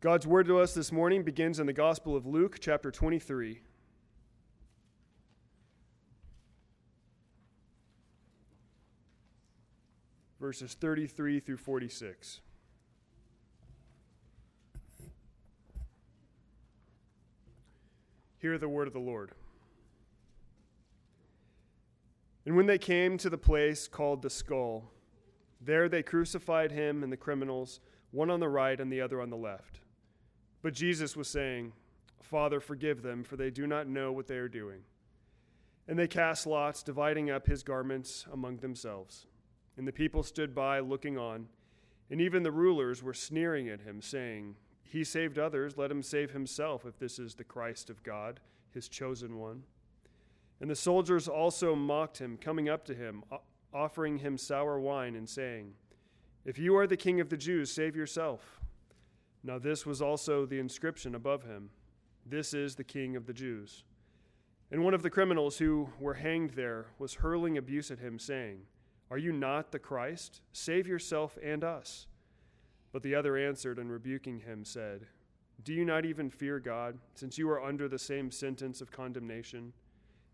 God's word to us this morning begins in the Gospel of Luke, chapter 23. Verses 33 through 46. Hear the word of the Lord. And when they came to the place called the skull, there they crucified him and the criminals, one on the right and the other on the left. But Jesus was saying, Father, forgive them, for they do not know what they are doing. And they cast lots, dividing up his garments among themselves. And the people stood by, looking on. And even the rulers were sneering at him, saying, He saved others, let him save himself, if this is the Christ of God, his chosen one. And the soldiers also mocked him, coming up to him, offering him sour wine, and saying, If you are the king of the Jews, save yourself. Now, this was also the inscription above him This is the King of the Jews. And one of the criminals who were hanged there was hurling abuse at him, saying, Are you not the Christ? Save yourself and us. But the other answered and rebuking him said, Do you not even fear God, since you are under the same sentence of condemnation?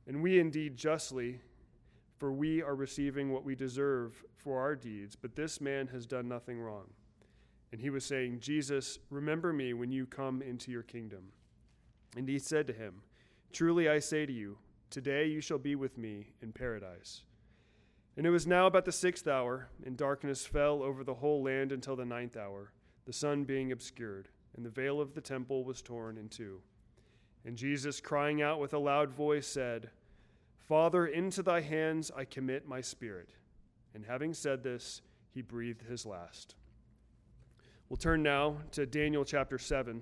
And we indeed justly, for we are receiving what we deserve for our deeds, but this man has done nothing wrong. And he was saying, Jesus, remember me when you come into your kingdom. And he said to him, Truly I say to you, today you shall be with me in paradise. And it was now about the sixth hour, and darkness fell over the whole land until the ninth hour, the sun being obscured, and the veil of the temple was torn in two. And Jesus, crying out with a loud voice, said, Father, into thy hands I commit my spirit. And having said this, he breathed his last. We'll turn now to Daniel chapter 7.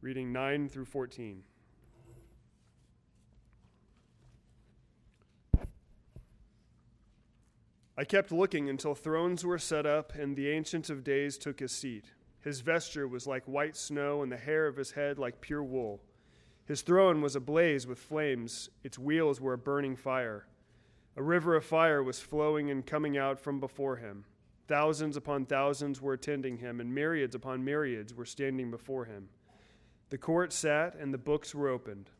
Reading 9 through 14. I kept looking until thrones were set up and the Ancient of Days took his seat. His vesture was like white snow, and the hair of his head like pure wool. His throne was ablaze with flames, its wheels were a burning fire. A river of fire was flowing and coming out from before him. Thousands upon thousands were attending him, and myriads upon myriads were standing before him. The court sat, and the books were opened.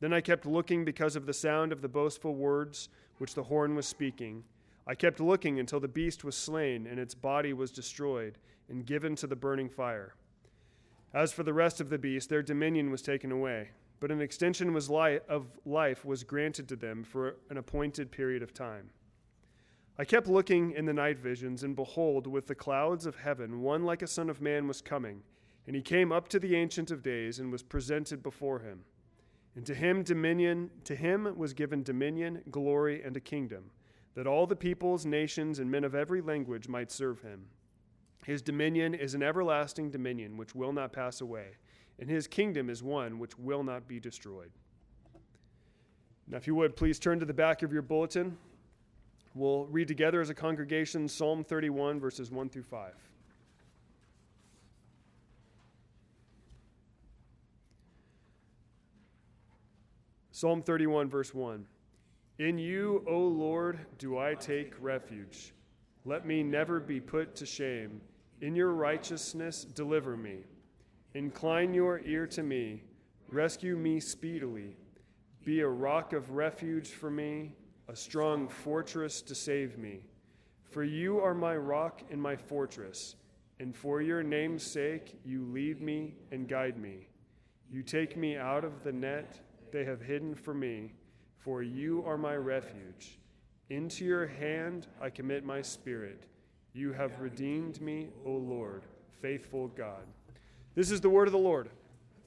Then I kept looking because of the sound of the boastful words which the horn was speaking. I kept looking until the beast was slain, and its body was destroyed, and given to the burning fire. As for the rest of the beasts, their dominion was taken away but an extension was li- of life was granted to them for an appointed period of time. I kept looking in the night visions, and behold, with the clouds of heaven, one like a son of man was coming, and he came up to the ancient of days and was presented before him. And to him dominion, to him was given dominion, glory, and a kingdom, that all the peoples, nations, and men of every language might serve him. His dominion is an everlasting dominion which will not pass away and his kingdom is one which will not be destroyed. Now, if you would, please turn to the back of your bulletin. We'll read together as a congregation Psalm 31, verses 1 through 5. Psalm 31, verse 1. In you, O Lord, do I take refuge. Let me never be put to shame. In your righteousness, deliver me. Incline your ear to me, rescue me speedily. Be a rock of refuge for me, a strong fortress to save me. For you are my rock and my fortress, and for your name's sake you lead me and guide me. You take me out of the net they have hidden for me, for you are my refuge. Into your hand I commit my spirit. You have redeemed me, O Lord, faithful God. This is the word of the Lord.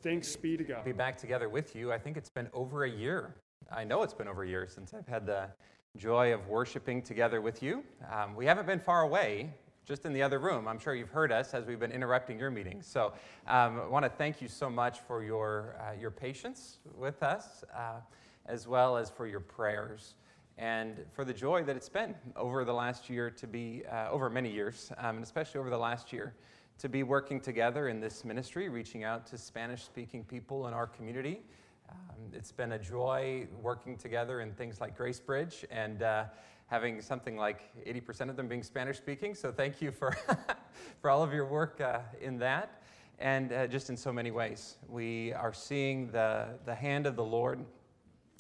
Thanks be to God. Be back together with you. I think it's been over a year. I know it's been over a year since I've had the joy of worshiping together with you. Um, we haven't been far away, just in the other room. I'm sure you've heard us as we've been interrupting your meetings. So um, I want to thank you so much for your, uh, your patience with us, uh, as well as for your prayers and for the joy that it's been over the last year to be, uh, over many years, um, and especially over the last year to be working together in this ministry, reaching out to Spanish speaking people in our community. Um, it's been a joy working together in things like Grace Bridge and uh, having something like 80% of them being Spanish speaking. So thank you for, for all of your work uh, in that and uh, just in so many ways. We are seeing the, the hand of the Lord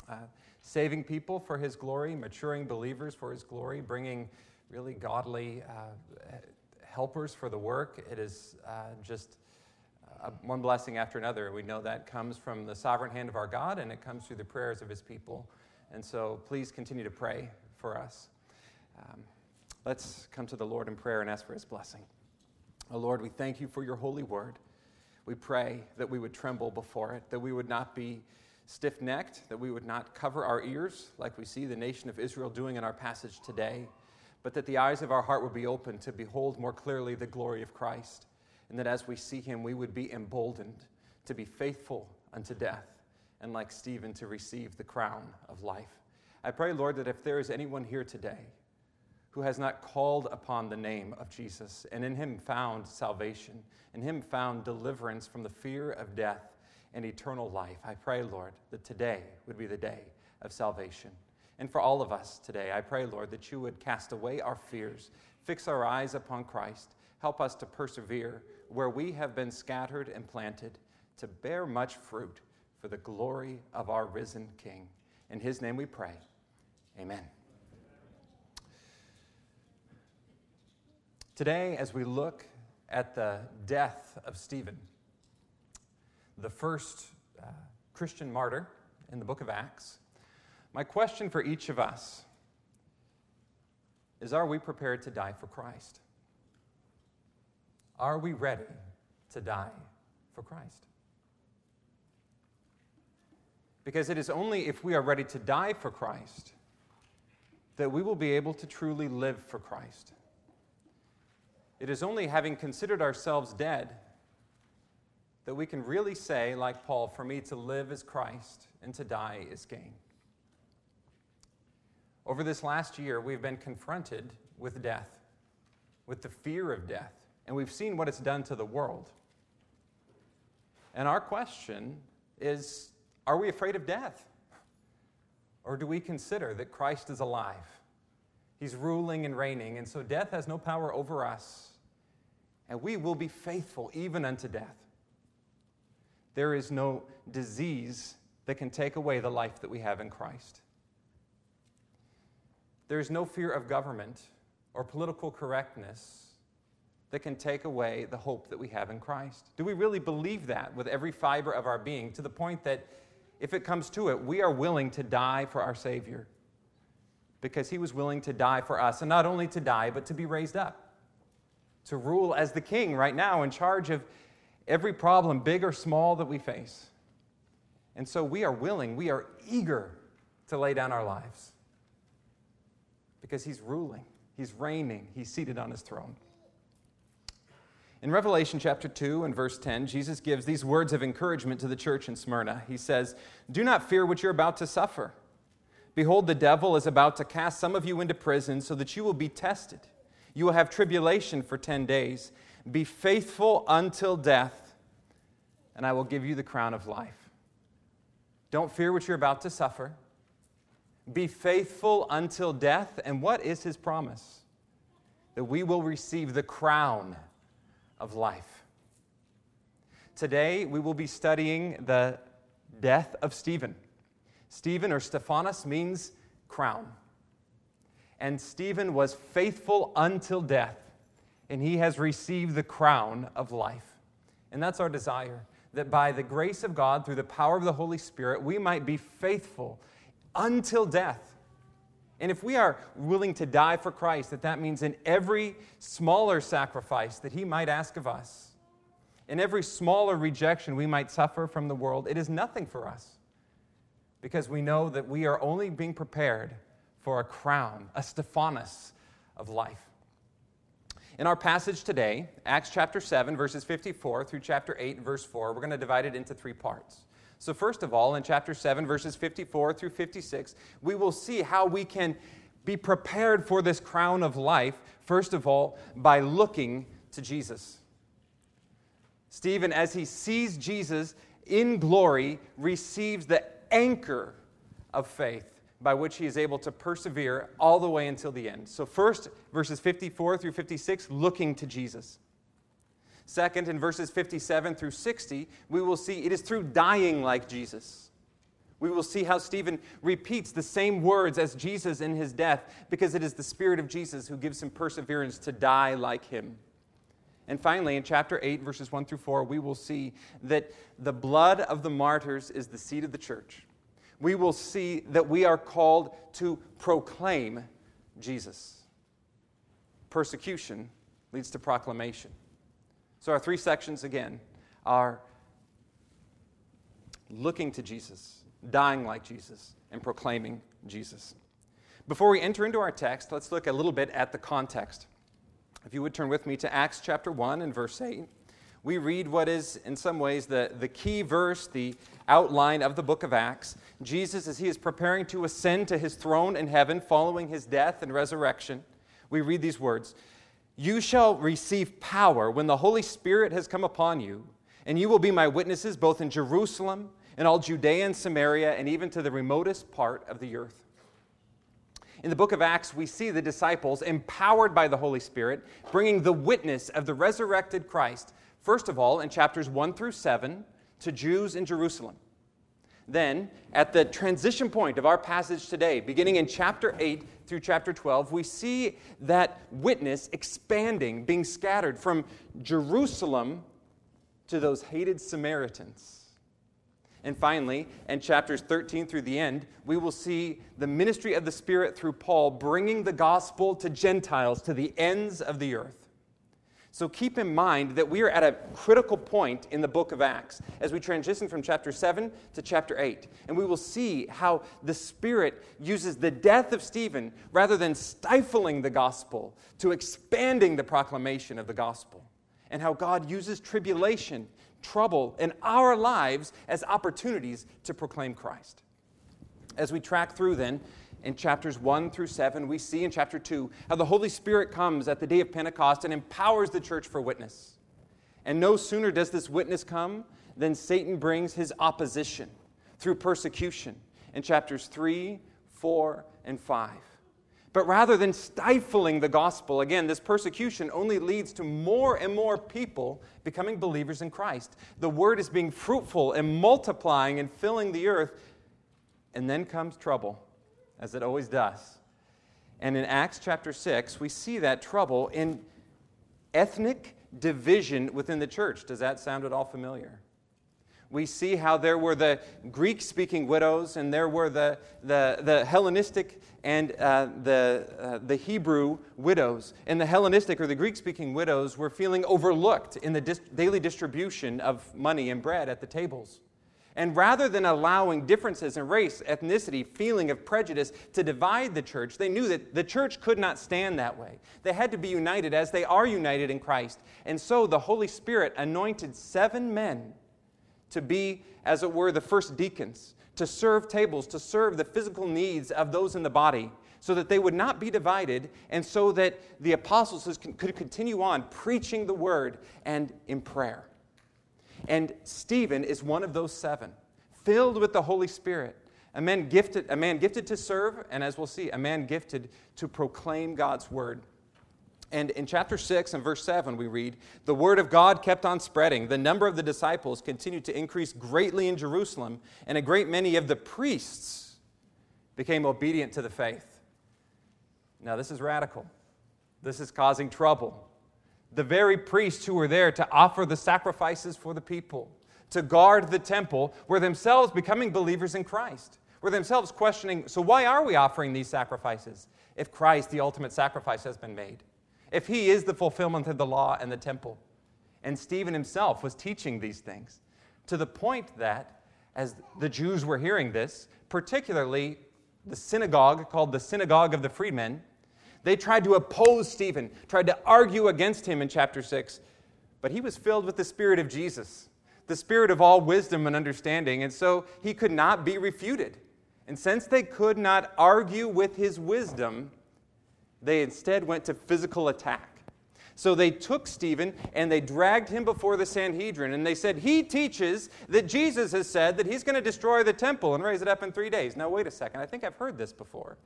uh, saving people for his glory, maturing believers for his glory, bringing really godly uh, helpers for the work. It is uh, just uh, one blessing after another. We know that comes from the sovereign hand of our God and it comes through the prayers of his people. And so please continue to pray for us. Um, let's come to the Lord in prayer and ask for his blessing. Oh Lord, we thank you for your holy word. We pray that we would tremble before it, that we would not be stiff necked, that we would not cover our ears like we see the nation of Israel doing in our passage today, but that the eyes of our heart would be open to behold more clearly the glory of Christ, and that as we see him, we would be emboldened to be faithful unto death, and like Stephen, to receive the crown of life. I pray, Lord, that if there is anyone here today who has not called upon the name of Jesus and in him found salvation, in him found deliverance from the fear of death and eternal life, I pray, Lord, that today would be the day of salvation. And for all of us today, I pray, Lord, that you would cast away our fears, fix our eyes upon Christ, help us to persevere where we have been scattered and planted, to bear much fruit for the glory of our risen King. In his name we pray. Amen. Today, as we look at the death of Stephen, the first uh, Christian martyr in the book of Acts, my question for each of us is Are we prepared to die for Christ? Are we ready to die for Christ? Because it is only if we are ready to die for Christ that we will be able to truly live for Christ. It is only having considered ourselves dead that we can really say, like Paul, for me to live is Christ and to die is gain. Over this last year, we've been confronted with death, with the fear of death, and we've seen what it's done to the world. And our question is are we afraid of death? Or do we consider that Christ is alive? He's ruling and reigning, and so death has no power over us. And we will be faithful even unto death. There is no disease that can take away the life that we have in Christ. There is no fear of government or political correctness that can take away the hope that we have in Christ. Do we really believe that with every fiber of our being to the point that if it comes to it, we are willing to die for our Savior? because he was willing to die for us, and not only to die, but to be raised up, to rule as the king right now in charge of every problem, big or small, that we face. And so we are willing, we are eager to lay down our lives because he's ruling, he's reigning, he's seated on his throne. In Revelation chapter 2 and verse 10, Jesus gives these words of encouragement to the church in Smyrna. He says, Do not fear what you're about to suffer. Behold, the devil is about to cast some of you into prison so that you will be tested. You will have tribulation for 10 days. Be faithful until death, and I will give you the crown of life. Don't fear what you're about to suffer. Be faithful until death. And what is his promise? That we will receive the crown of life. Today, we will be studying the death of Stephen. Stephen or Stephanos means crown. And Stephen was faithful until death, and he has received the crown of life. And that's our desire that by the grace of God, through the power of the Holy Spirit, we might be faithful until death. And if we are willing to die for Christ, that that means in every smaller sacrifice that he might ask of us, in every smaller rejection we might suffer from the world, it is nothing for us because we know that we are only being prepared for a crown, a Stephanos of life. In our passage today, Acts chapter 7, verses 54 through chapter 8, verse 4, we're going to divide it into three parts. So, first of all, in chapter 7, verses 54 through 56, we will see how we can be prepared for this crown of life, first of all, by looking to Jesus. Stephen, as he sees Jesus in glory, receives the anchor of faith by which he is able to persevere all the way until the end. So, first, verses 54 through 56, looking to Jesus. Second, in verses 57 through 60, we will see it is through dying like Jesus. We will see how Stephen repeats the same words as Jesus in his death because it is the Spirit of Jesus who gives him perseverance to die like him. And finally, in chapter 8, verses 1 through 4, we will see that the blood of the martyrs is the seed of the church we will see that we are called to proclaim Jesus. Persecution leads to proclamation. So, our three sections again are looking to Jesus, dying like Jesus, and proclaiming Jesus. Before we enter into our text, let's look a little bit at the context. If you would turn with me to Acts chapter 1 and verse 8 we read what is, in some ways, the, the key verse, the outline of the book of Acts. Jesus, as he is preparing to ascend to his throne in heaven following his death and resurrection, we read these words You shall receive power when the Holy Spirit has come upon you, and you will be my witnesses both in Jerusalem and all Judea and Samaria, and even to the remotest part of the earth. In the book of Acts, we see the disciples, empowered by the Holy Spirit, bringing the witness of the resurrected Christ First of all, in chapters 1 through 7, to Jews in Jerusalem. Then, at the transition point of our passage today, beginning in chapter 8 through chapter 12, we see that witness expanding, being scattered from Jerusalem to those hated Samaritans. And finally, in chapters 13 through the end, we will see the ministry of the Spirit through Paul bringing the gospel to Gentiles, to the ends of the earth. So keep in mind that we are at a critical point in the book of Acts as we transition from chapter 7 to chapter 8. And we will see how the Spirit uses the death of Stephen rather than stifling the gospel to expanding the proclamation of the gospel. And how God uses tribulation, trouble in our lives as opportunities to proclaim Christ. As we track through then, in chapters 1 through 7, we see in chapter 2 how the Holy Spirit comes at the day of Pentecost and empowers the church for witness. And no sooner does this witness come than Satan brings his opposition through persecution in chapters 3, 4, and 5. But rather than stifling the gospel, again, this persecution only leads to more and more people becoming believers in Christ. The word is being fruitful and multiplying and filling the earth. And then comes trouble as it always does. And in Acts chapter 6, we see that trouble in ethnic division within the church. Does that sound at all familiar? We see how there were the Greek speaking widows, and there were the, the, the Hellenistic and uh, the, uh, the Hebrew widows. And the Hellenistic or the Greek speaking widows were feeling overlooked in the dis- daily distribution of money and bread at the tables. And rather than allowing differences in race, ethnicity, feeling of prejudice to divide the church, they knew that the church could not stand that way. They had to be united as they are united in Christ. And so the Holy Spirit anointed seven men to be, as it were, the first deacons, to serve tables, to serve the physical needs of those in the body, so that they would not be divided, and so that the apostles could continue on preaching the word and in prayer. And Stephen is one of those seven, filled with the Holy Spirit. A man gifted, a man gifted to serve, and as we'll see, a man gifted to proclaim God's word. And in chapter 6 and verse 7, we read, The word of God kept on spreading. The number of the disciples continued to increase greatly in Jerusalem, and a great many of the priests became obedient to the faith. Now, this is radical. This is causing trouble the very priests who were there to offer the sacrifices for the people, to guard the temple, were themselves becoming believers in Christ, were themselves questioning so, why are we offering these sacrifices if Christ, the ultimate sacrifice, has been made? If he is the fulfillment of the law and the temple? And Stephen himself was teaching these things to the point that, as the Jews were hearing this, particularly the synagogue called the Synagogue of the Freedmen, they tried to oppose Stephen, tried to argue against him in chapter 6, but he was filled with the Spirit of Jesus, the Spirit of all wisdom and understanding, and so he could not be refuted. And since they could not argue with his wisdom, they instead went to physical attack. So they took Stephen and they dragged him before the Sanhedrin. And they said, He teaches that Jesus has said that he's going to destroy the temple and raise it up in three days. Now, wait a second. I think I've heard this before.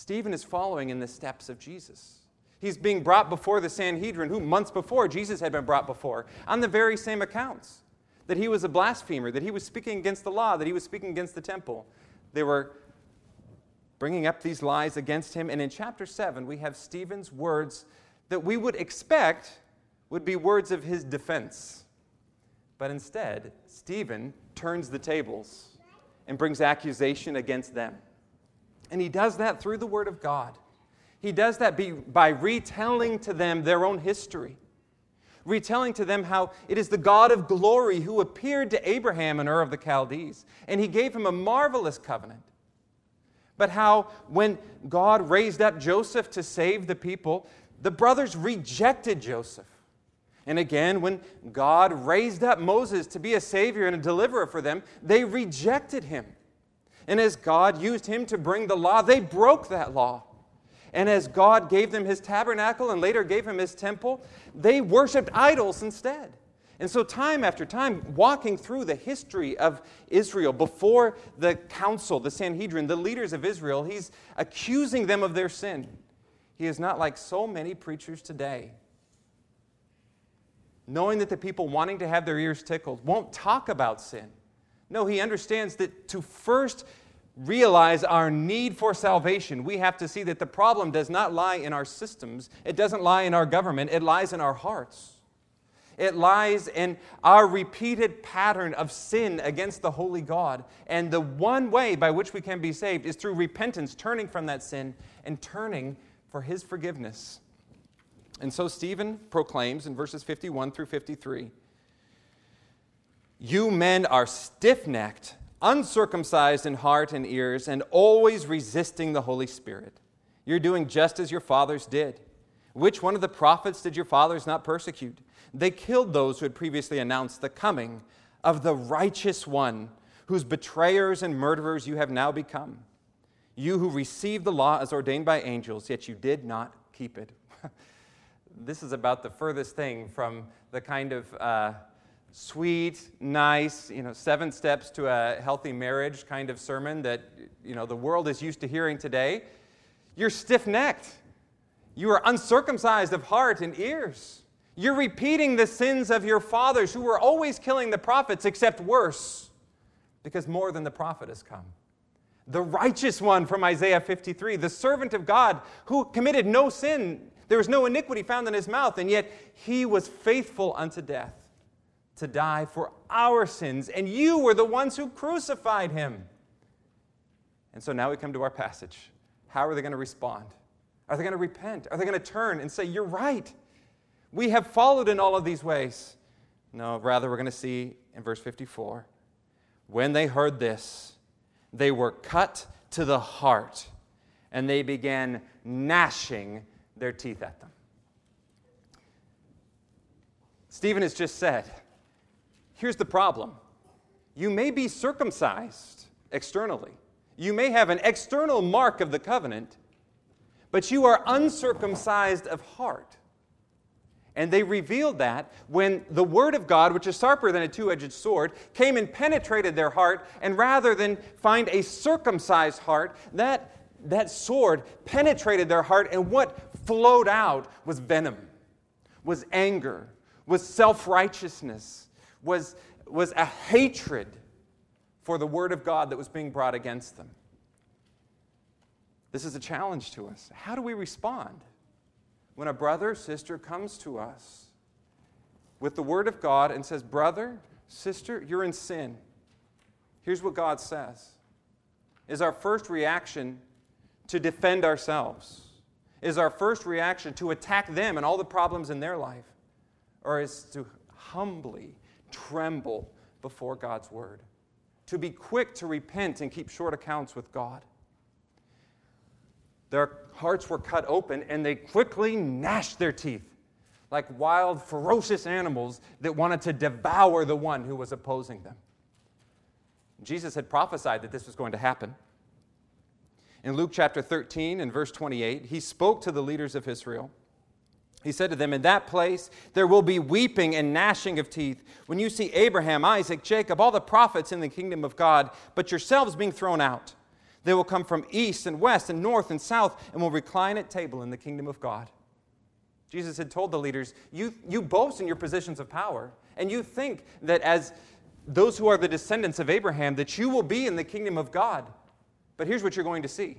Stephen is following in the steps of Jesus. He's being brought before the Sanhedrin, who months before Jesus had been brought before, on the very same accounts that he was a blasphemer, that he was speaking against the law, that he was speaking against the temple. They were bringing up these lies against him. And in chapter 7, we have Stephen's words that we would expect would be words of his defense. But instead, Stephen turns the tables and brings accusation against them. And he does that through the Word of God. He does that by retelling to them their own history, retelling to them how it is the God of glory who appeared to Abraham in Ur of the Chaldees, and he gave him a marvelous covenant. But how, when God raised up Joseph to save the people, the brothers rejected Joseph. And again, when God raised up Moses to be a savior and a deliverer for them, they rejected him. And as God used him to bring the law, they broke that law. And as God gave them his tabernacle and later gave him his temple, they worshiped idols instead. And so, time after time, walking through the history of Israel before the council, the Sanhedrin, the leaders of Israel, he's accusing them of their sin. He is not like so many preachers today. Knowing that the people wanting to have their ears tickled won't talk about sin. No, he understands that to first realize our need for salvation, we have to see that the problem does not lie in our systems, it doesn't lie in our government, it lies in our hearts. It lies in our repeated pattern of sin against the holy God. And the one way by which we can be saved is through repentance, turning from that sin and turning for his forgiveness. And so Stephen proclaims in verses 51 through 53 You men are stiff necked, uncircumcised in heart and ears, and always resisting the Holy Spirit. You're doing just as your fathers did. Which one of the prophets did your fathers not persecute? They killed those who had previously announced the coming of the righteous one, whose betrayers and murderers you have now become. You who received the law as ordained by angels, yet you did not keep it. this is about the furthest thing from the kind of uh, sweet, nice, you know, seven steps to a healthy marriage kind of sermon that, you know, the world is used to hearing today. You're stiff necked. You are uncircumcised of heart and ears. You're repeating the sins of your fathers who were always killing the prophets, except worse, because more than the prophet has come the righteous one from Isaiah 53, the servant of God who committed no sin. There was no iniquity found in his mouth, and yet he was faithful unto death to die for our sins, and you were the ones who crucified him. And so now we come to our passage. How are they going to respond? Are they going to repent? Are they going to turn and say, You're right? We have followed in all of these ways. No, rather, we're going to see in verse 54 when they heard this, they were cut to the heart, and they began gnashing their teeth at them. Stephen has just said, here's the problem. You may be circumcised externally, you may have an external mark of the covenant, but you are uncircumcised of heart. And they revealed that when the Word of God, which is sharper than a two edged sword, came and penetrated their heart, and rather than find a circumcised heart, that, that sword penetrated their heart, and what flowed out was venom, was anger, was self righteousness, was, was a hatred for the Word of God that was being brought against them. This is a challenge to us. How do we respond? when a brother or sister comes to us with the Word of God and says, Brother, sister, you're in sin. Here's what God says. Is our first reaction to defend ourselves? Is our first reaction to attack them and all the problems in their life? Or is to humbly tremble before God's Word? To be quick to repent and keep short accounts with God? Their hearts were cut open and they quickly gnashed their teeth like wild, ferocious animals that wanted to devour the one who was opposing them. Jesus had prophesied that this was going to happen. In Luke chapter 13 and verse 28, he spoke to the leaders of Israel He said to them, In that place there will be weeping and gnashing of teeth when you see Abraham, Isaac, Jacob, all the prophets in the kingdom of God, but yourselves being thrown out. They will come from east and west and north and south and will recline at table in the kingdom of God. Jesus had told the leaders, you, you boast in your positions of power, and you think that as those who are the descendants of Abraham, that you will be in the kingdom of God. But here's what you're going to see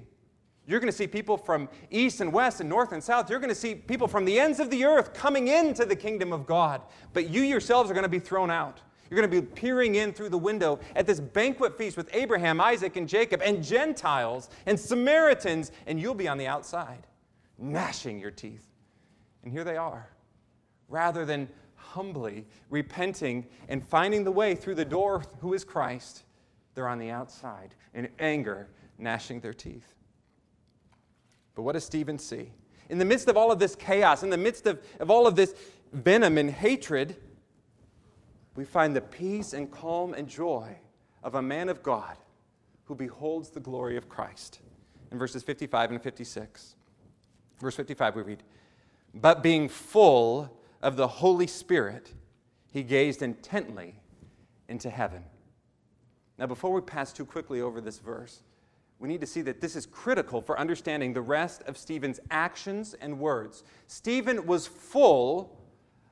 you're going to see people from east and west and north and south. You're going to see people from the ends of the earth coming into the kingdom of God. But you yourselves are going to be thrown out. You're going to be peering in through the window at this banquet feast with Abraham, Isaac, and Jacob, and Gentiles and Samaritans, and you'll be on the outside, gnashing your teeth. And here they are. Rather than humbly repenting and finding the way through the door, who is Christ, they're on the outside in anger, gnashing their teeth. But what does Stephen see? In the midst of all of this chaos, in the midst of, of all of this venom and hatred, we find the peace and calm and joy of a man of God who beholds the glory of Christ. In verses 55 and 56. Verse 55, we read, But being full of the Holy Spirit, he gazed intently into heaven. Now, before we pass too quickly over this verse, we need to see that this is critical for understanding the rest of Stephen's actions and words. Stephen was full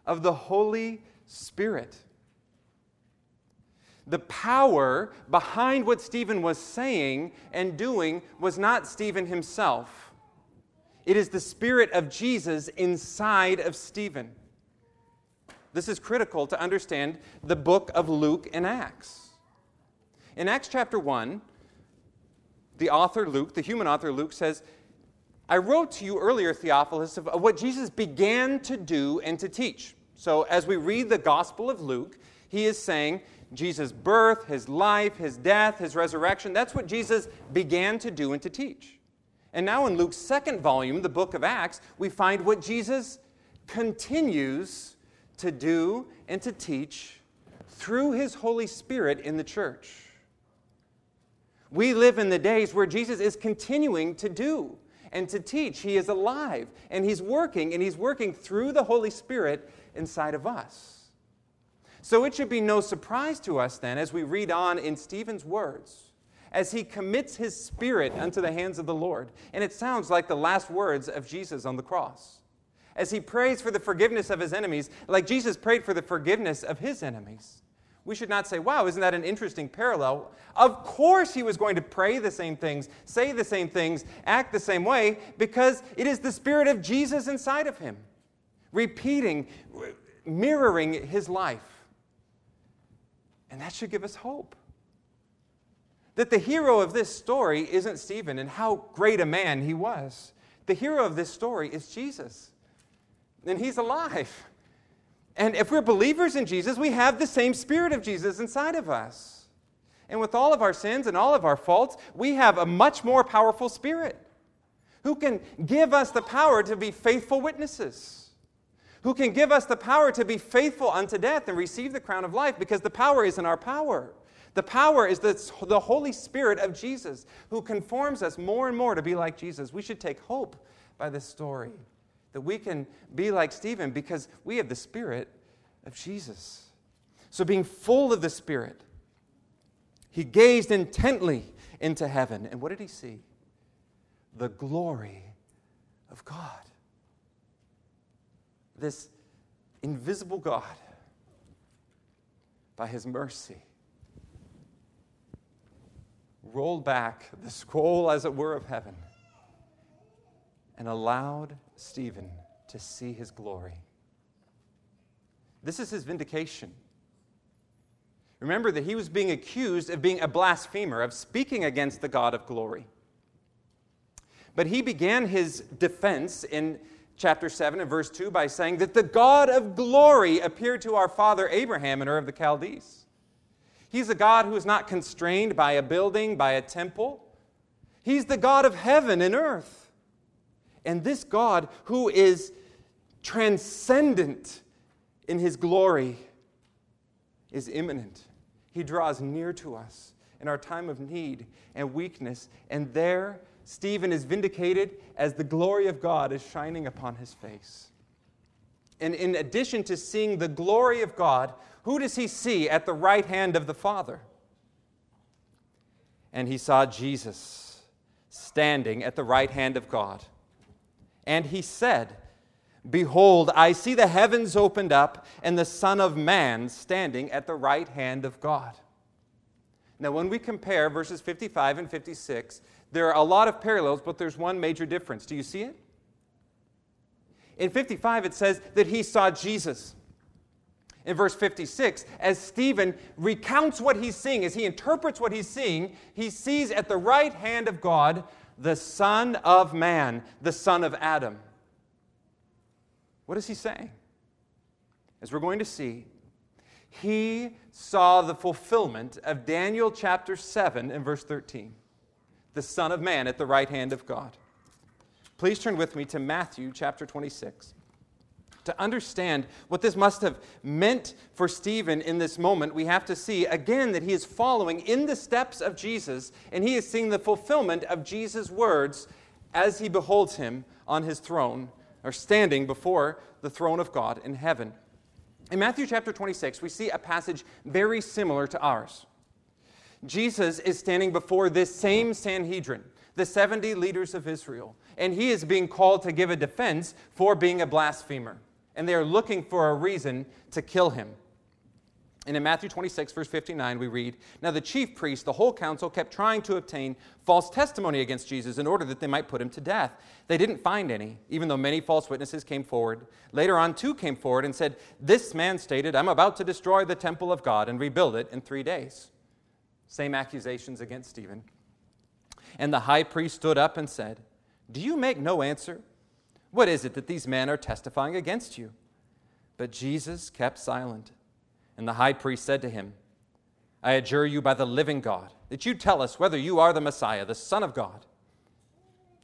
of the Holy Spirit. The power behind what Stephen was saying and doing was not Stephen himself. It is the Spirit of Jesus inside of Stephen. This is critical to understand the book of Luke and Acts. In Acts chapter 1, the author Luke, the human author Luke, says, I wrote to you earlier, Theophilus, of what Jesus began to do and to teach. So as we read the Gospel of Luke, he is saying Jesus' birth, his life, his death, his resurrection, that's what Jesus began to do and to teach. And now in Luke's second volume, the book of Acts, we find what Jesus continues to do and to teach through his Holy Spirit in the church. We live in the days where Jesus is continuing to do and to teach. He is alive and he's working, and he's working through the Holy Spirit inside of us. So it should be no surprise to us then as we read on in Stephen's words, as he commits his spirit unto the hands of the Lord. And it sounds like the last words of Jesus on the cross. As he prays for the forgiveness of his enemies, like Jesus prayed for the forgiveness of his enemies we should not say, wow, isn't that an interesting parallel? Of course, he was going to pray the same things, say the same things, act the same way, because it is the Spirit of Jesus inside of him, repeating, mirroring his life. And that should give us hope. That the hero of this story isn't Stephen and how great a man he was. The hero of this story is Jesus. And he's alive. And if we're believers in Jesus, we have the same Spirit of Jesus inside of us. And with all of our sins and all of our faults, we have a much more powerful Spirit who can give us the power to be faithful witnesses, who can give us the power to be faithful unto death and receive the crown of life because the power isn't our power. The power is the, the Holy Spirit of Jesus who conforms us more and more to be like Jesus. We should take hope by this story that we can be like Stephen because we have the Spirit of Jesus. So, being full of the Spirit, he gazed intently into heaven. And what did he see? The glory of God. This invisible God, by his mercy, rolled back the scroll, as it were, of heaven and allowed Stephen to see his glory. This is his vindication. Remember that he was being accused of being a blasphemer, of speaking against the God of glory. But he began his defense in chapter 7 and verse 2 by saying that the God of glory appeared to our father Abraham in Ur of the Chaldees. He's a God who is not constrained by a building, by a temple. He's the God of heaven and earth. And this God, who is transcendent in his glory, is immanent. He draws near to us in our time of need and weakness. And there, Stephen is vindicated as the glory of God is shining upon his face. And in addition to seeing the glory of God, who does he see at the right hand of the Father? And he saw Jesus standing at the right hand of God. And he said, Behold, I see the heavens opened up and the Son of Man standing at the right hand of God. Now, when we compare verses 55 and 56, there are a lot of parallels, but there's one major difference. Do you see it? In 55, it says that he saw Jesus. In verse 56, as Stephen recounts what he's seeing, as he interprets what he's seeing, he sees at the right hand of God the Son of Man, the Son of Adam. What is he saying? As we're going to see, he saw the fulfillment of Daniel chapter 7 and verse 13, the Son of Man at the right hand of God. Please turn with me to Matthew chapter 26. To understand what this must have meant for Stephen in this moment, we have to see again that he is following in the steps of Jesus and he is seeing the fulfillment of Jesus' words as he beholds him on his throne or standing before the throne of God in heaven. In Matthew chapter 26, we see a passage very similar to ours. Jesus is standing before this same Sanhedrin the 70 leaders of Israel. And he is being called to give a defense for being a blasphemer. And they are looking for a reason to kill him. And in Matthew 26, verse 59, we read Now the chief priests, the whole council, kept trying to obtain false testimony against Jesus in order that they might put him to death. They didn't find any, even though many false witnesses came forward. Later on, two came forward and said, This man stated, I'm about to destroy the temple of God and rebuild it in three days. Same accusations against Stephen. And the high priest stood up and said, Do you make no answer? What is it that these men are testifying against you? But Jesus kept silent. And the high priest said to him, I adjure you by the living God that you tell us whether you are the Messiah, the Son of God.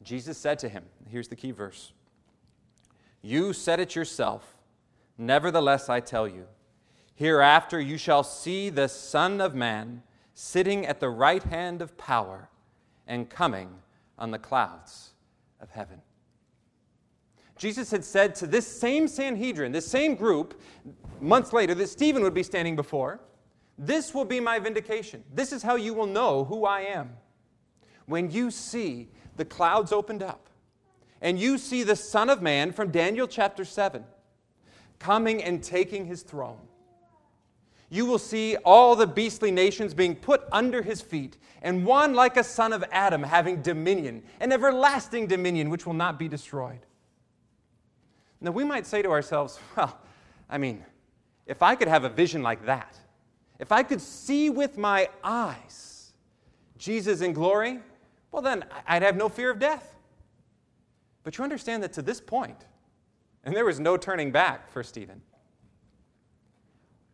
Jesus said to him, Here's the key verse You said it yourself. Nevertheless, I tell you, hereafter you shall see the Son of Man sitting at the right hand of power and coming on the clouds of heaven. Jesus had said to this same Sanhedrin, this same group, months later, that Stephen would be standing before, This will be my vindication. This is how you will know who I am. When you see the clouds opened up, and you see the Son of Man from Daniel chapter 7 coming and taking his throne you will see all the beastly nations being put under his feet, and one like a son of Adam having dominion, an everlasting dominion which will not be destroyed. Now, we might say to ourselves, well, I mean, if I could have a vision like that, if I could see with my eyes Jesus in glory, well, then I'd have no fear of death. But you understand that to this point, and there was no turning back for Stephen.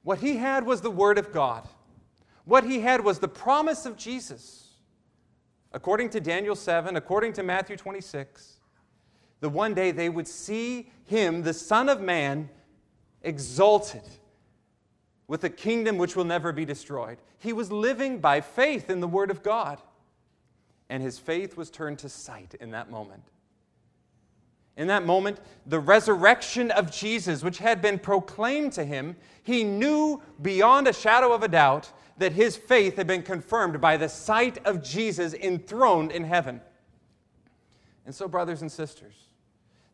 What he had was the Word of God. What he had was the promise of Jesus. According to Daniel 7, according to Matthew 26, the one day they would see him, the Son of Man, exalted with a kingdom which will never be destroyed. He was living by faith in the Word of God, and his faith was turned to sight in that moment. In that moment, the resurrection of Jesus, which had been proclaimed to him, he knew beyond a shadow of a doubt that his faith had been confirmed by the sight of Jesus enthroned in heaven. And so, brothers and sisters,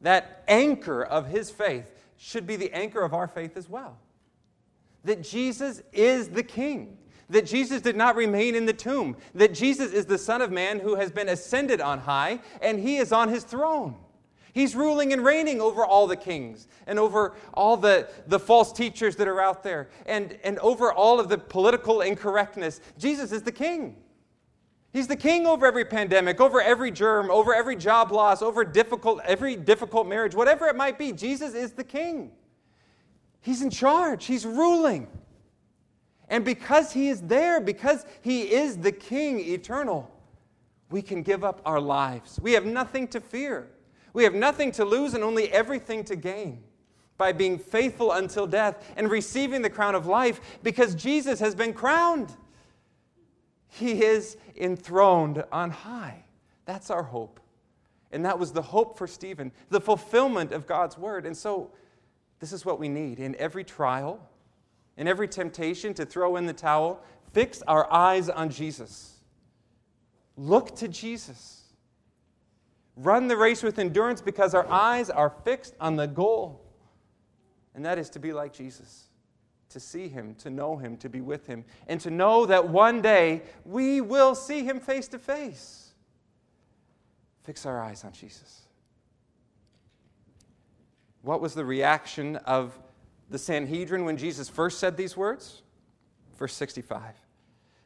that anchor of his faith should be the anchor of our faith as well. That Jesus is the King, that Jesus did not remain in the tomb, that Jesus is the Son of Man who has been ascended on high, and he is on his throne. He's ruling and reigning over all the kings and over all the, the false teachers that are out there and, and over all of the political incorrectness. Jesus is the king. He's the king over every pandemic, over every germ, over every job loss, over difficult, every difficult marriage, whatever it might be. Jesus is the king. He's in charge, he's ruling. And because he is there, because he is the king eternal, we can give up our lives. We have nothing to fear. We have nothing to lose and only everything to gain by being faithful until death and receiving the crown of life because Jesus has been crowned. He is enthroned on high. That's our hope. And that was the hope for Stephen, the fulfillment of God's word. And so, This is what we need in every trial, in every temptation to throw in the towel. Fix our eyes on Jesus. Look to Jesus. Run the race with endurance because our eyes are fixed on the goal, and that is to be like Jesus to see him, to know him, to be with him, and to know that one day we will see him face to face. Fix our eyes on Jesus. What was the reaction of the Sanhedrin when Jesus first said these words? Verse 65.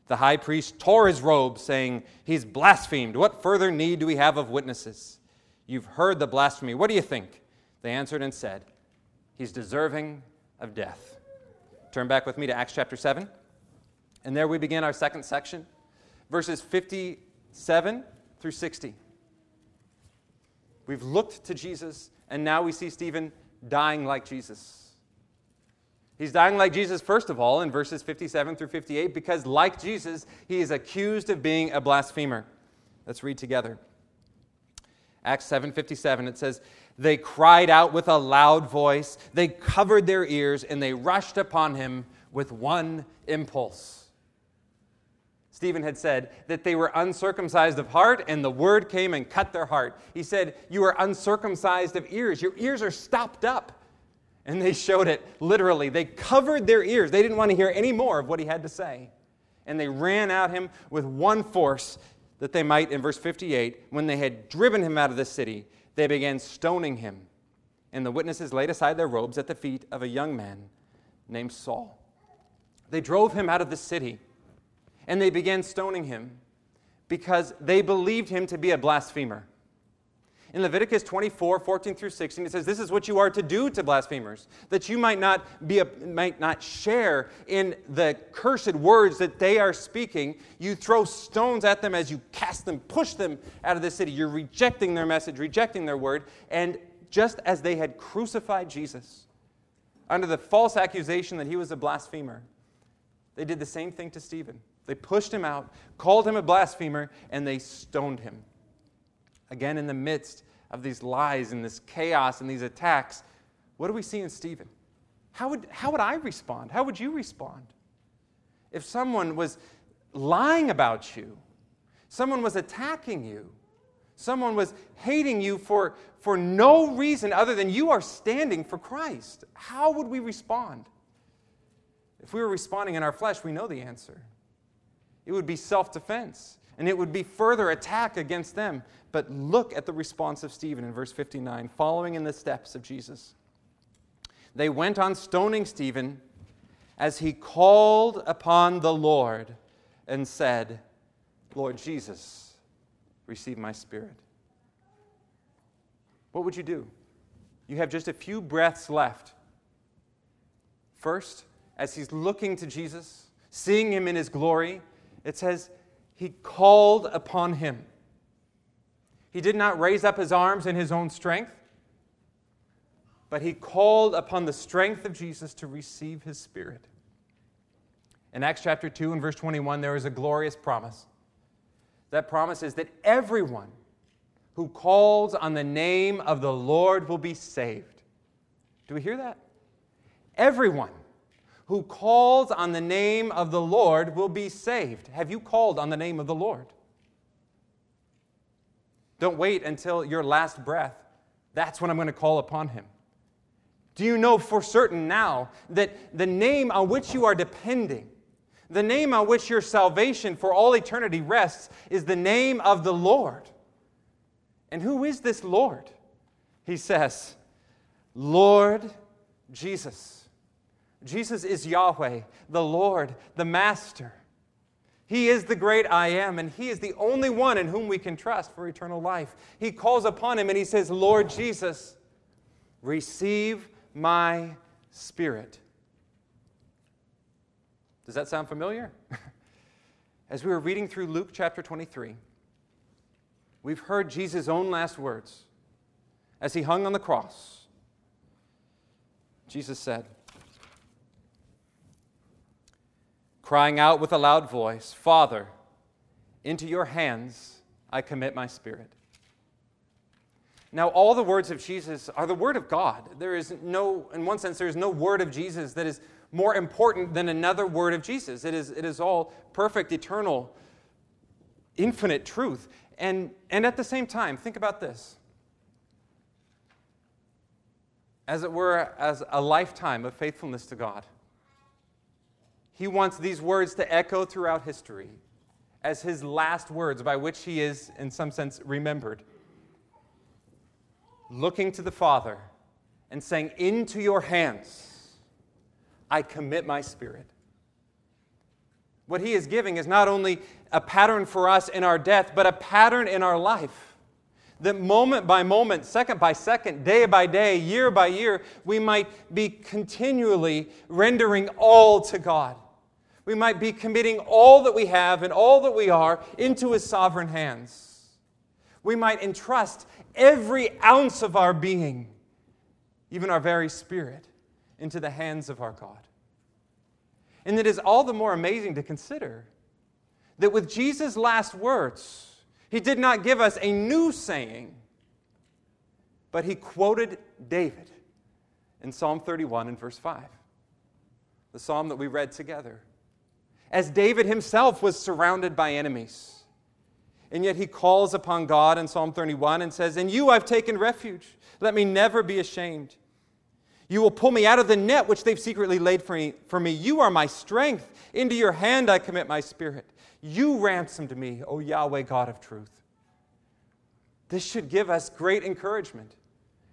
The high priest tore his robe, saying, He's blasphemed. What further need do we have of witnesses? You've heard the blasphemy. What do you think? They answered and said, He's deserving of death. Turn back with me to Acts chapter 7. And there we begin our second section, verses 57 through 60. We've looked to Jesus, and now we see Stephen dying like Jesus. He's dying like Jesus, first of all, in verses 57 through 58, because, like Jesus, he is accused of being a blasphemer. Let's read together. Acts 7:57 it says they cried out with a loud voice they covered their ears and they rushed upon him with one impulse. Stephen had said that they were uncircumcised of heart and the word came and cut their heart. He said you are uncircumcised of ears. Your ears are stopped up. And they showed it literally. They covered their ears. They didn't want to hear any more of what he had to say. And they ran at him with one force that they might, in verse 58, when they had driven him out of the city, they began stoning him. And the witnesses laid aside their robes at the feet of a young man named Saul. They drove him out of the city, and they began stoning him because they believed him to be a blasphemer. In Leviticus 24, 14 through 16, it says, This is what you are to do to blasphemers, that you might not, be a, might not share in the cursed words that they are speaking. You throw stones at them as you cast them, push them out of the city. You're rejecting their message, rejecting their word. And just as they had crucified Jesus under the false accusation that he was a blasphemer, they did the same thing to Stephen. They pushed him out, called him a blasphemer, and they stoned him. Again, in the midst of these lies and this chaos and these attacks, what do we see in Stephen? How would, how would I respond? How would you respond? If someone was lying about you, someone was attacking you, someone was hating you for, for no reason other than you are standing for Christ, how would we respond? If we were responding in our flesh, we know the answer. It would be self defense, and it would be further attack against them. But look at the response of Stephen in verse 59, following in the steps of Jesus. They went on stoning Stephen as he called upon the Lord and said, Lord Jesus, receive my spirit. What would you do? You have just a few breaths left. First, as he's looking to Jesus, seeing him in his glory, it says, He called upon him. He did not raise up his arms in his own strength, but he called upon the strength of Jesus to receive his spirit. In Acts chapter 2 and verse 21, there is a glorious promise. That promise is that everyone who calls on the name of the Lord will be saved. Do we hear that? Everyone who calls on the name of the Lord will be saved. Have you called on the name of the Lord? Don't wait until your last breath. That's when I'm going to call upon him. Do you know for certain now that the name on which you are depending, the name on which your salvation for all eternity rests, is the name of the Lord? And who is this Lord? He says, Lord Jesus. Jesus is Yahweh, the Lord, the Master. He is the great I am, and He is the only one in whom we can trust for eternal life. He calls upon Him and He says, Lord Jesus, receive my spirit. Does that sound familiar? As we were reading through Luke chapter 23, we've heard Jesus' own last words as He hung on the cross. Jesus said, crying out with a loud voice, Father, into your hands I commit my spirit. Now, all the words of Jesus are the word of God. There is no, in one sense, there is no word of Jesus that is more important than another word of Jesus. It is, it is all perfect, eternal, infinite truth. And, and at the same time, think about this. As it were, as a lifetime of faithfulness to God. He wants these words to echo throughout history as his last words by which he is, in some sense, remembered looking to the Father and saying, Into your hands I commit my spirit. What he is giving is not only a pattern for us in our death, but a pattern in our life. That moment by moment, second by second, day by day, year by year, we might be continually rendering all to God. We might be committing all that we have and all that we are into His sovereign hands. We might entrust every ounce of our being, even our very spirit, into the hands of our God. And it is all the more amazing to consider that with Jesus' last words, he did not give us a new saying, but he quoted David in Psalm 31 and verse 5, the psalm that we read together. As David himself was surrounded by enemies and yet he calls upon God in Psalm 31 and says, In you I've taken refuge. Let me never be ashamed. You will pull me out of the net which they've secretly laid for me. For me. You are my strength. Into your hand I commit my spirit. You ransomed me, O Yahweh, God of truth. This should give us great encouragement.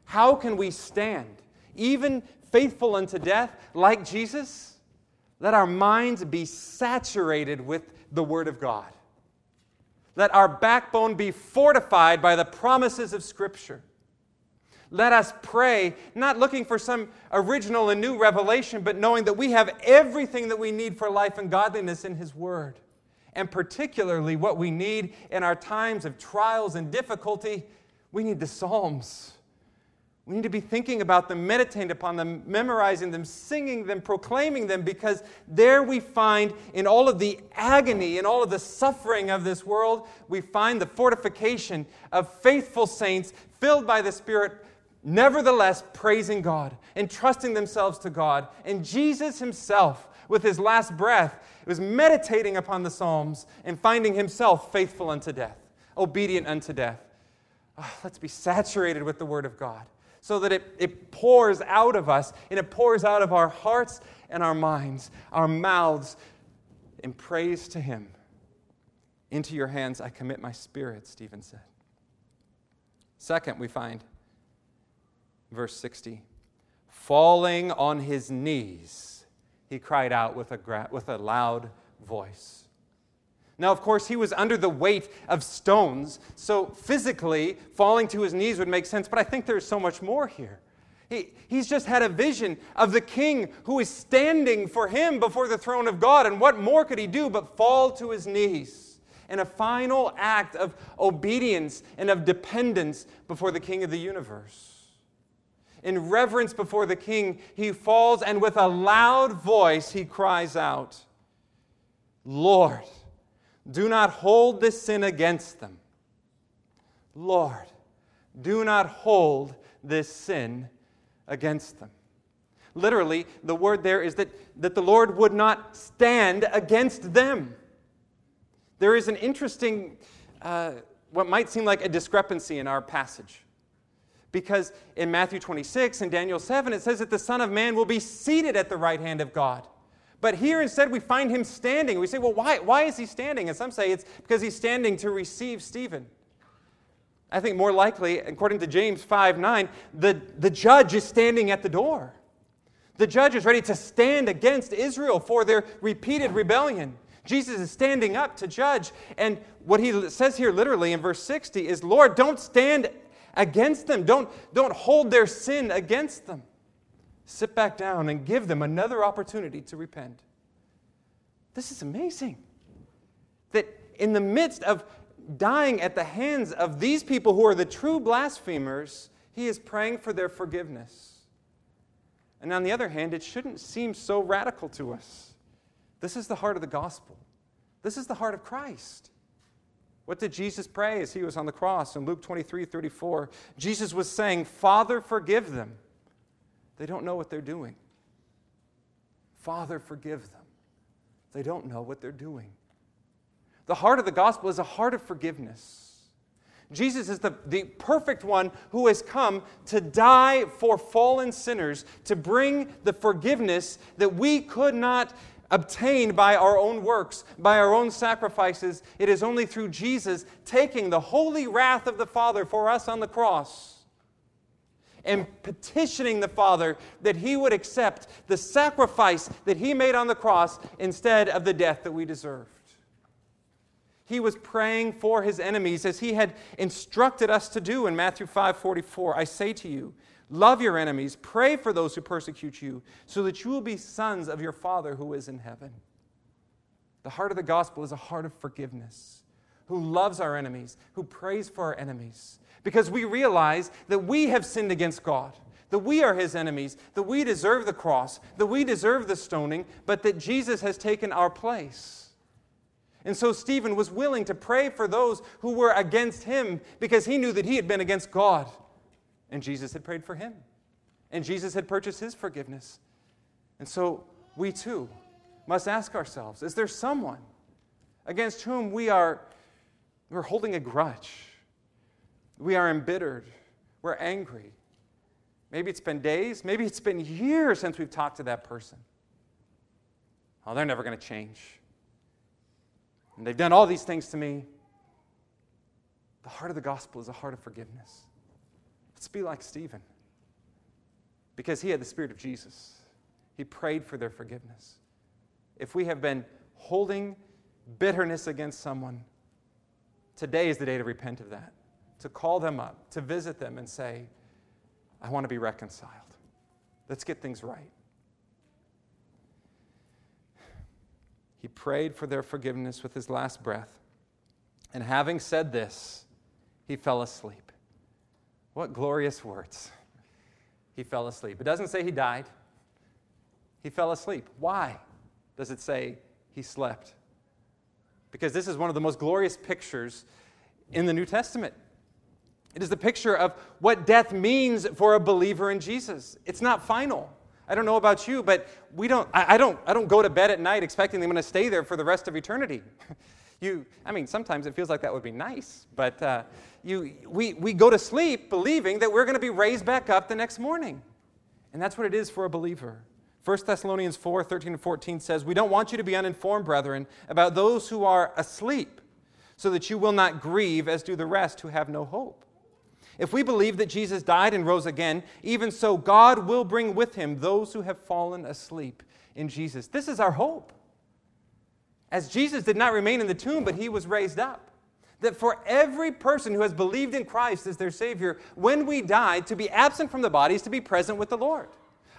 How can we stand, even faithful unto death, like Jesus? Let our minds be saturated with the Word of God. Let our backbone be fortified by the promises of Scripture. Let us pray, not looking for some original and new revelation, but knowing that we have everything that we need for life and godliness in His Word. And particularly what we need in our times of trials and difficulty, we need the Psalms. We need to be thinking about them, meditating upon them, memorizing them, singing them, proclaiming them, because there we find, in all of the agony and all of the suffering of this world, we find the fortification of faithful saints filled by the Spirit, nevertheless praising God, entrusting themselves to God. And Jesus himself, with his last breath, was meditating upon the Psalms and finding himself faithful unto death, obedient unto death. Oh, let's be saturated with the Word of God so that it, it pours out of us and it pours out of our hearts and our minds, our mouths, in praise to Him. Into your hands I commit my spirit, Stephen said. Second, we find verse 60 falling on his knees, he cried out with a, gra- with a loud voice. Now, of course, he was under the weight of stones, so physically falling to his knees would make sense, but I think there's so much more here. He, he's just had a vision of the king who is standing for him before the throne of God, and what more could he do but fall to his knees in a final act of obedience and of dependence before the king of the universe? In reverence before the king, he falls, and with a loud voice, he cries out, Lord, do not hold this sin against them. Lord, do not hold this sin against them. Literally, the word there is that, that the Lord would not stand against them. There is an interesting, uh, what might seem like a discrepancy in our passage. Because in Matthew 26 and Daniel 7, it says that the Son of Man will be seated at the right hand of God. But here instead we find him standing. We say, well, why, why is he standing? And some say it's because he's standing to receive Stephen. I think more likely, according to James 5 9, the, the judge is standing at the door. The judge is ready to stand against Israel for their repeated rebellion. Jesus is standing up to judge. And what he says here literally in verse 60 is, Lord, don't stand against them. Don't, don't hold their sin against them sit back down and give them another opportunity to repent. This is amazing. That in the midst of dying at the hands of these people who are the true blasphemers, he is praying for their forgiveness. And on the other hand, it shouldn't seem so radical to us. This is the heart of the gospel. This is the heart of Christ. What did Jesus pray as he was on the cross in Luke 23 34? Jesus was saying, Father, forgive them. They don't know what they're doing. Father, forgive them. They don't know what they're doing. The heart of the gospel is a heart of forgiveness. Jesus is the, the perfect one who has come to die for fallen sinners, to bring the forgiveness that we could not obtained by our own works, by our own sacrifices. It is only through Jesus taking the holy wrath of the Father for us on the cross and petitioning the Father that He would accept the sacrifice that He made on the cross instead of the death that we deserved. He was praying for His enemies as He had instructed us to do in Matthew 5 44. I say to you, Love your enemies, pray for those who persecute you, so that you will be sons of your Father who is in heaven. The heart of the gospel is a heart of forgiveness, who loves our enemies, who prays for our enemies, because we realize that we have sinned against God, that we are his enemies, that we deserve the cross, that we deserve the stoning, but that Jesus has taken our place. And so Stephen was willing to pray for those who were against him because he knew that he had been against God. And Jesus had prayed for him. And Jesus had purchased his forgiveness. And so we too must ask ourselves is there someone against whom we are we're holding a grudge? We are embittered. We're angry. Maybe it's been days, maybe it's been years since we've talked to that person. Oh, they're never going to change. And they've done all these things to me. The heart of the gospel is a heart of forgiveness. Let's be like Stephen because he had the Spirit of Jesus. He prayed for their forgiveness. If we have been holding bitterness against someone, today is the day to repent of that, to call them up, to visit them and say, I want to be reconciled. Let's get things right. He prayed for their forgiveness with his last breath. And having said this, he fell asleep. What glorious words. He fell asleep. It doesn't say he died, he fell asleep. Why does it say he slept? Because this is one of the most glorious pictures in the New Testament. It is the picture of what death means for a believer in Jesus. It's not final. I don't know about you, but we don't, I, I don't, I don't go to bed at night expecting I'm going to stay there for the rest of eternity. You, I mean, sometimes it feels like that would be nice, but uh, you, we, we go to sleep believing that we're going to be raised back up the next morning. And that's what it is for a believer. 1 Thessalonians 4 13 and 14 says, We don't want you to be uninformed, brethren, about those who are asleep, so that you will not grieve as do the rest who have no hope. If we believe that Jesus died and rose again, even so God will bring with him those who have fallen asleep in Jesus. This is our hope. As Jesus did not remain in the tomb, but he was raised up. That for every person who has believed in Christ as their Savior, when we die, to be absent from the body is to be present with the Lord.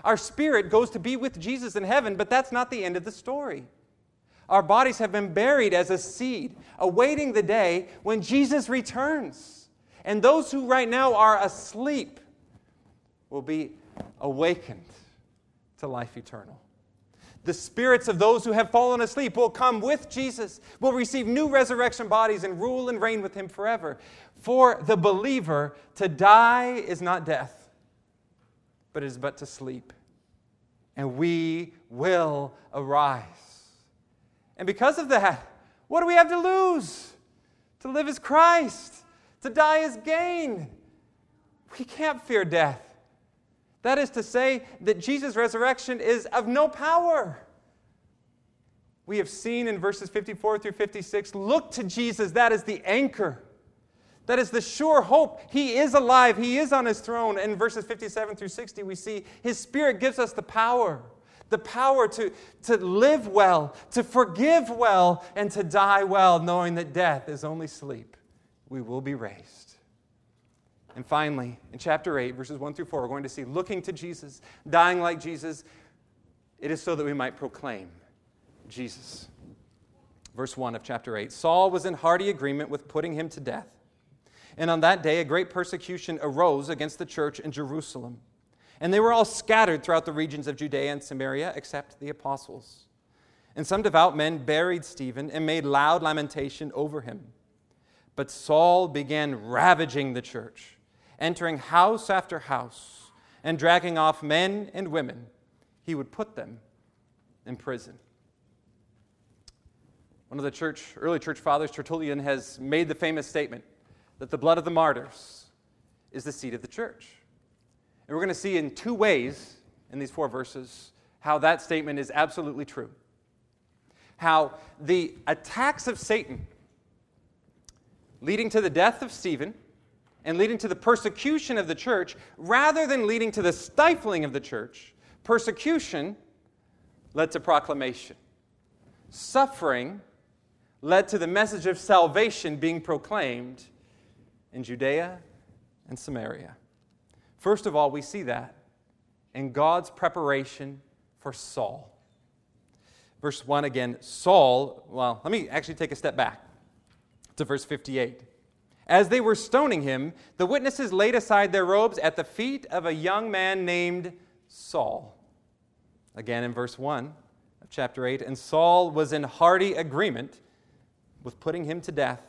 Our spirit goes to be with Jesus in heaven, but that's not the end of the story. Our bodies have been buried as a seed, awaiting the day when Jesus returns. And those who right now are asleep will be awakened to life eternal. The spirits of those who have fallen asleep will come with Jesus, will receive new resurrection bodies and rule and reign with him forever. For the believer, to die is not death, but is but to sleep. And we will arise. And because of that, what do we have to lose? To live is Christ, to die is gain. We can't fear death. That is to say, that Jesus' resurrection is of no power. We have seen in verses 54 through 56 look to Jesus, that is the anchor. That is the sure hope. He is alive, He is on His throne. In verses 57 through 60, we see His Spirit gives us the power the power to, to live well, to forgive well, and to die well, knowing that death is only sleep. We will be raised. And finally, in chapter 8, verses 1 through 4, we're going to see looking to Jesus, dying like Jesus. It is so that we might proclaim Jesus. Verse 1 of chapter 8 Saul was in hearty agreement with putting him to death. And on that day, a great persecution arose against the church in Jerusalem. And they were all scattered throughout the regions of Judea and Samaria, except the apostles. And some devout men buried Stephen and made loud lamentation over him. But Saul began ravaging the church, entering house after house, and dragging off men and women. He would put them in prison. One of the church, early church fathers, Tertullian, has made the famous statement that the blood of the martyrs is the seed of the church. And we're going to see in two ways in these four verses how that statement is absolutely true. How the attacks of Satan, leading to the death of Stephen and leading to the persecution of the church, rather than leading to the stifling of the church, persecution led to proclamation. Suffering led to the message of salvation being proclaimed in Judea and Samaria. First of all, we see that in God's preparation for Saul. Verse 1 again, Saul, well, let me actually take a step back to verse 58. As they were stoning him, the witnesses laid aside their robes at the feet of a young man named Saul. Again in verse 1 of chapter 8, and Saul was in hearty agreement with putting him to death.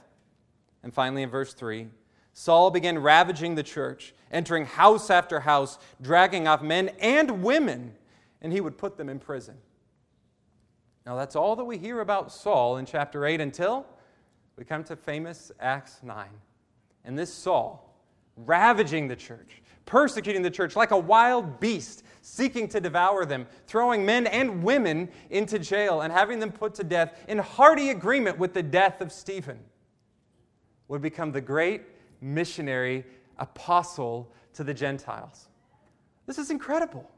And finally, in verse 3, Saul began ravaging the church, entering house after house, dragging off men and women, and he would put them in prison. Now, that's all that we hear about Saul in chapter 8 until we come to famous Acts 9. And this Saul, ravaging the church, persecuting the church like a wild beast, seeking to devour them, throwing men and women into jail, and having them put to death in hearty agreement with the death of Stephen, would become the great missionary apostle to the Gentiles. This is incredible.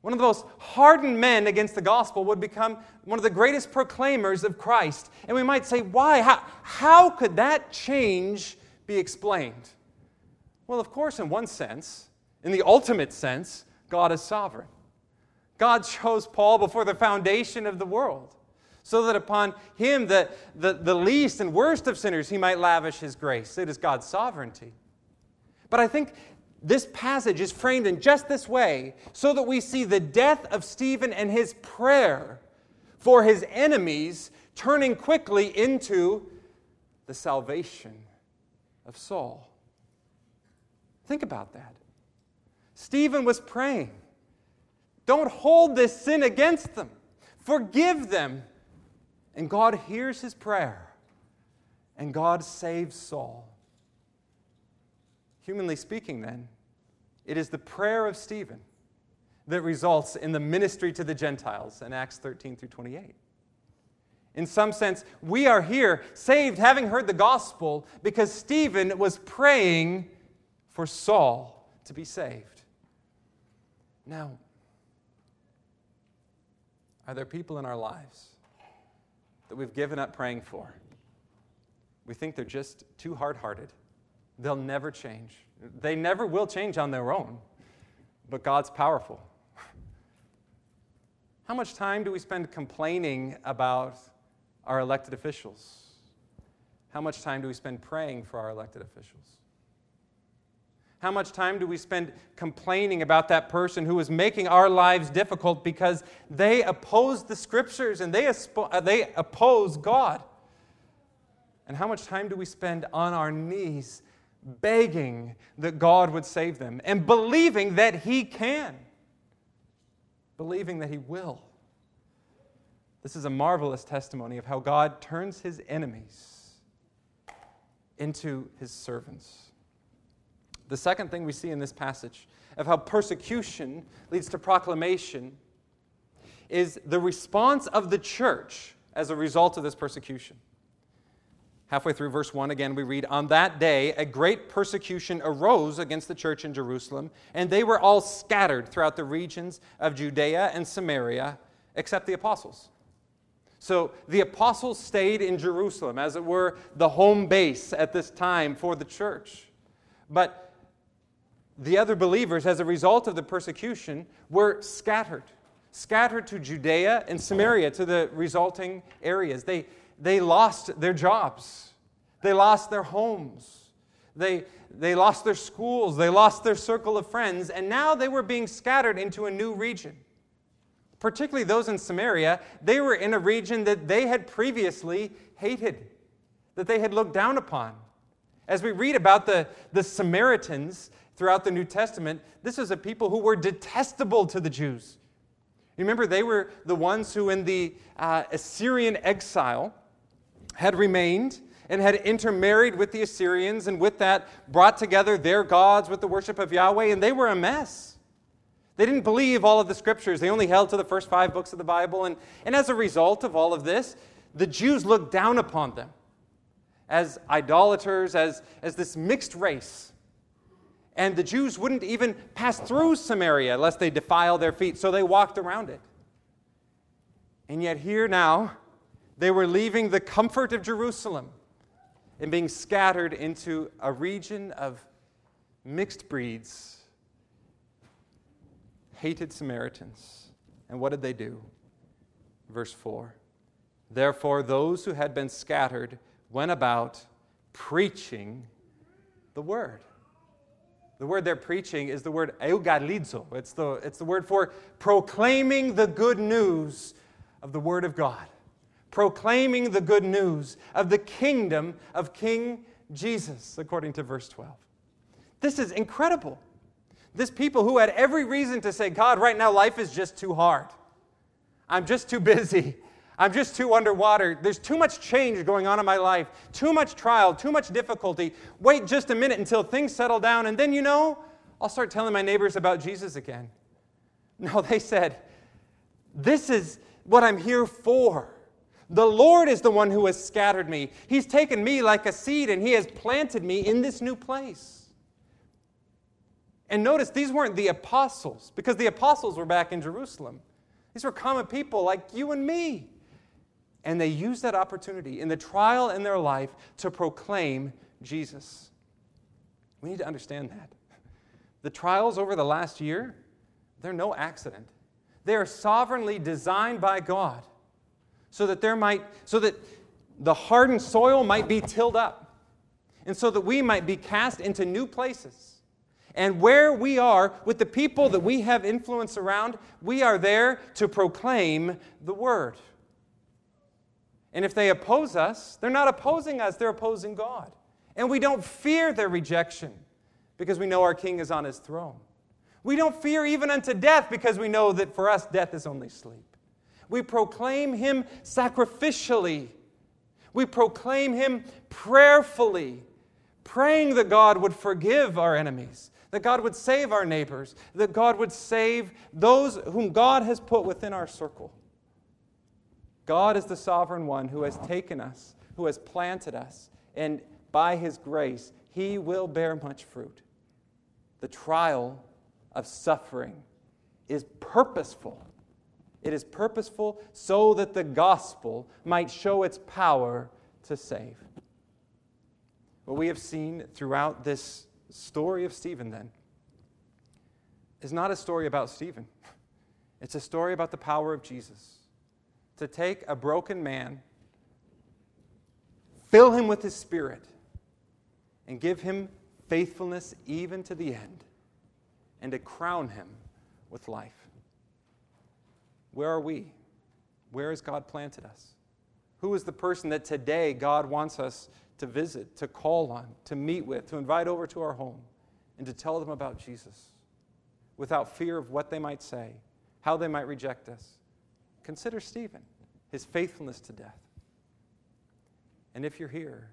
One of the most hardened men against the gospel would become one of the greatest proclaimers of Christ. And we might say, why? How, how could that change be explained? Well, of course, in one sense, in the ultimate sense, God is sovereign. God chose Paul before the foundation of the world, so that upon him, the, the, the least and worst of sinners, he might lavish his grace. It is God's sovereignty. But I think this passage is framed in just this way so that we see the death of Stephen and his prayer for his enemies turning quickly into the salvation of Saul. Think about that. Stephen was praying, Don't hold this sin against them, forgive them. And God hears his prayer, and God saves Saul. Humanly speaking, then, it is the prayer of Stephen that results in the ministry to the Gentiles in Acts 13 through 28. In some sense, we are here saved having heard the gospel because Stephen was praying for Saul to be saved. Now, are there people in our lives that we've given up praying for? We think they're just too hard hearted. They'll never change. They never will change on their own, but God's powerful. How much time do we spend complaining about our elected officials? How much time do we spend praying for our elected officials? How much time do we spend complaining about that person who is making our lives difficult because they oppose the scriptures and they, uh, they oppose God? And how much time do we spend on our knees begging that God would save them and believing that He can? Believing that He will. This is a marvelous testimony of how God turns His enemies into His servants. The second thing we see in this passage of how persecution leads to proclamation is the response of the church as a result of this persecution. Halfway through verse 1 again, we read, On that day, a great persecution arose against the church in Jerusalem, and they were all scattered throughout the regions of Judea and Samaria, except the apostles. So the apostles stayed in Jerusalem, as it were, the home base at this time for the church. But the other believers, as a result of the persecution, were scattered, scattered to Judea and Samaria, to the resulting areas. They, they lost their jobs, they lost their homes, they, they lost their schools, they lost their circle of friends, and now they were being scattered into a new region. Particularly those in Samaria, they were in a region that they had previously hated. that they had looked down upon. As we read about the, the Samaritans throughout the New Testament, this is a people who were detestable to the Jews. Remember, they were the ones who, in the uh, Assyrian exile, had remained and had intermarried with the Assyrians, and with that brought together their gods with the worship of Yahweh, and they were a mess. They didn't believe all of the scriptures. They only held to the first five books of the Bible. And, and as a result of all of this, the Jews looked down upon them as idolaters, as, as this mixed race. And the Jews wouldn't even pass through Samaria lest they defile their feet, so they walked around it. And yet, here now, they were leaving the comfort of Jerusalem and being scattered into a region of mixed breeds, hated Samaritans. And what did they do? Verse 4 Therefore, those who had been scattered went about preaching the word. The word they're preaching is the word euangelizo. It's the, it's the word for proclaiming the good news of the word of God. Proclaiming the good news of the kingdom of King Jesus, according to verse 12. This is incredible. This people who had every reason to say, God, right now life is just too hard. I'm just too busy. I'm just too underwater. There's too much change going on in my life, too much trial, too much difficulty. Wait just a minute until things settle down, and then you know, I'll start telling my neighbors about Jesus again. No, they said, This is what I'm here for. The Lord is the one who has scattered me. He's taken me like a seed and He has planted me in this new place. And notice, these weren't the apostles, because the apostles were back in Jerusalem. These were common people like you and me. And they used that opportunity in the trial in their life to proclaim Jesus. We need to understand that. The trials over the last year, they're no accident. They are sovereignly designed by God so that there might so that the hardened soil might be tilled up and so that we might be cast into new places. And where we are with the people that we have influence around, we are there to proclaim the word. And if they oppose us, they're not opposing us, they're opposing God. And we don't fear their rejection because we know our king is on his throne. We don't fear even unto death because we know that for us, death is only sleep. We proclaim him sacrificially. We proclaim him prayerfully, praying that God would forgive our enemies, that God would save our neighbors, that God would save those whom God has put within our circle. God is the sovereign one who has taken us, who has planted us, and by his grace, he will bear much fruit. The trial of suffering is purposeful. It is purposeful so that the gospel might show its power to save. What we have seen throughout this story of Stephen, then, is not a story about Stephen. It's a story about the power of Jesus to take a broken man, fill him with his spirit, and give him faithfulness even to the end, and to crown him with life. Where are we? Where has God planted us? Who is the person that today God wants us to visit, to call on, to meet with, to invite over to our home, and to tell them about Jesus without fear of what they might say, how they might reject us? Consider Stephen, his faithfulness to death. And if you're here,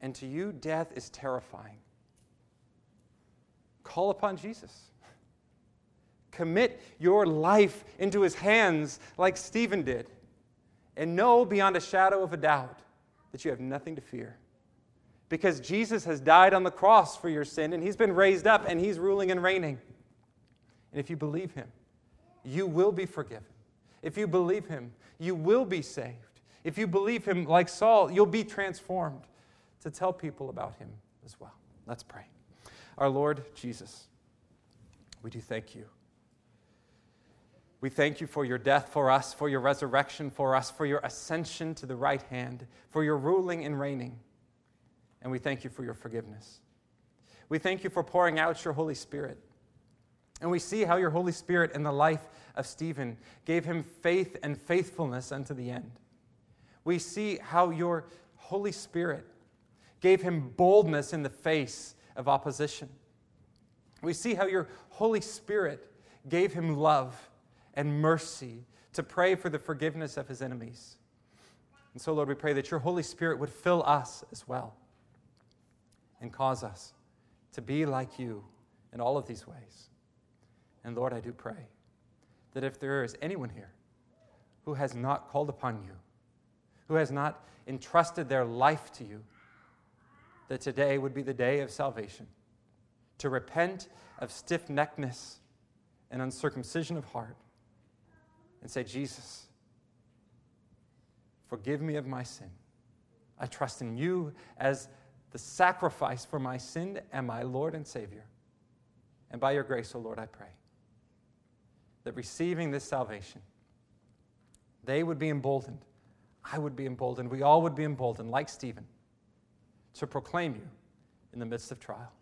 and to you death is terrifying, call upon Jesus. Commit your life into his hands like Stephen did. And know beyond a shadow of a doubt that you have nothing to fear. Because Jesus has died on the cross for your sin, and he's been raised up, and he's ruling and reigning. And if you believe him, you will be forgiven. If you believe him, you will be saved. If you believe him, like Saul, you'll be transformed to tell people about him as well. Let's pray. Our Lord Jesus, we do thank you. We thank you for your death for us, for your resurrection for us, for your ascension to the right hand, for your ruling and reigning. And we thank you for your forgiveness. We thank you for pouring out your Holy Spirit. And we see how your Holy Spirit in the life of Stephen gave him faith and faithfulness unto the end. We see how your Holy Spirit gave him boldness in the face of opposition. We see how your Holy Spirit gave him love and mercy to pray for the forgiveness of his enemies. And so, Lord, we pray that your Holy Spirit would fill us as well and cause us to be like you in all of these ways. And Lord, I do pray that if there is anyone here who has not called upon you, who has not entrusted their life to you, that today would be the day of salvation, to repent of stiff neckedness and uncircumcision of heart, and say, Jesus, forgive me of my sin. I trust in you as the sacrifice for my sin and my Lord and Savior. And by your grace, O oh Lord, I pray that receiving this salvation, they would be emboldened. I would be emboldened. We all would be emboldened, like Stephen, to proclaim you in the midst of trial.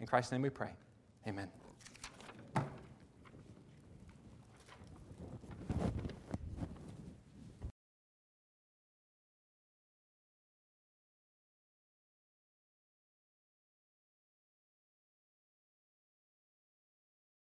In Christ's name we pray. Amen.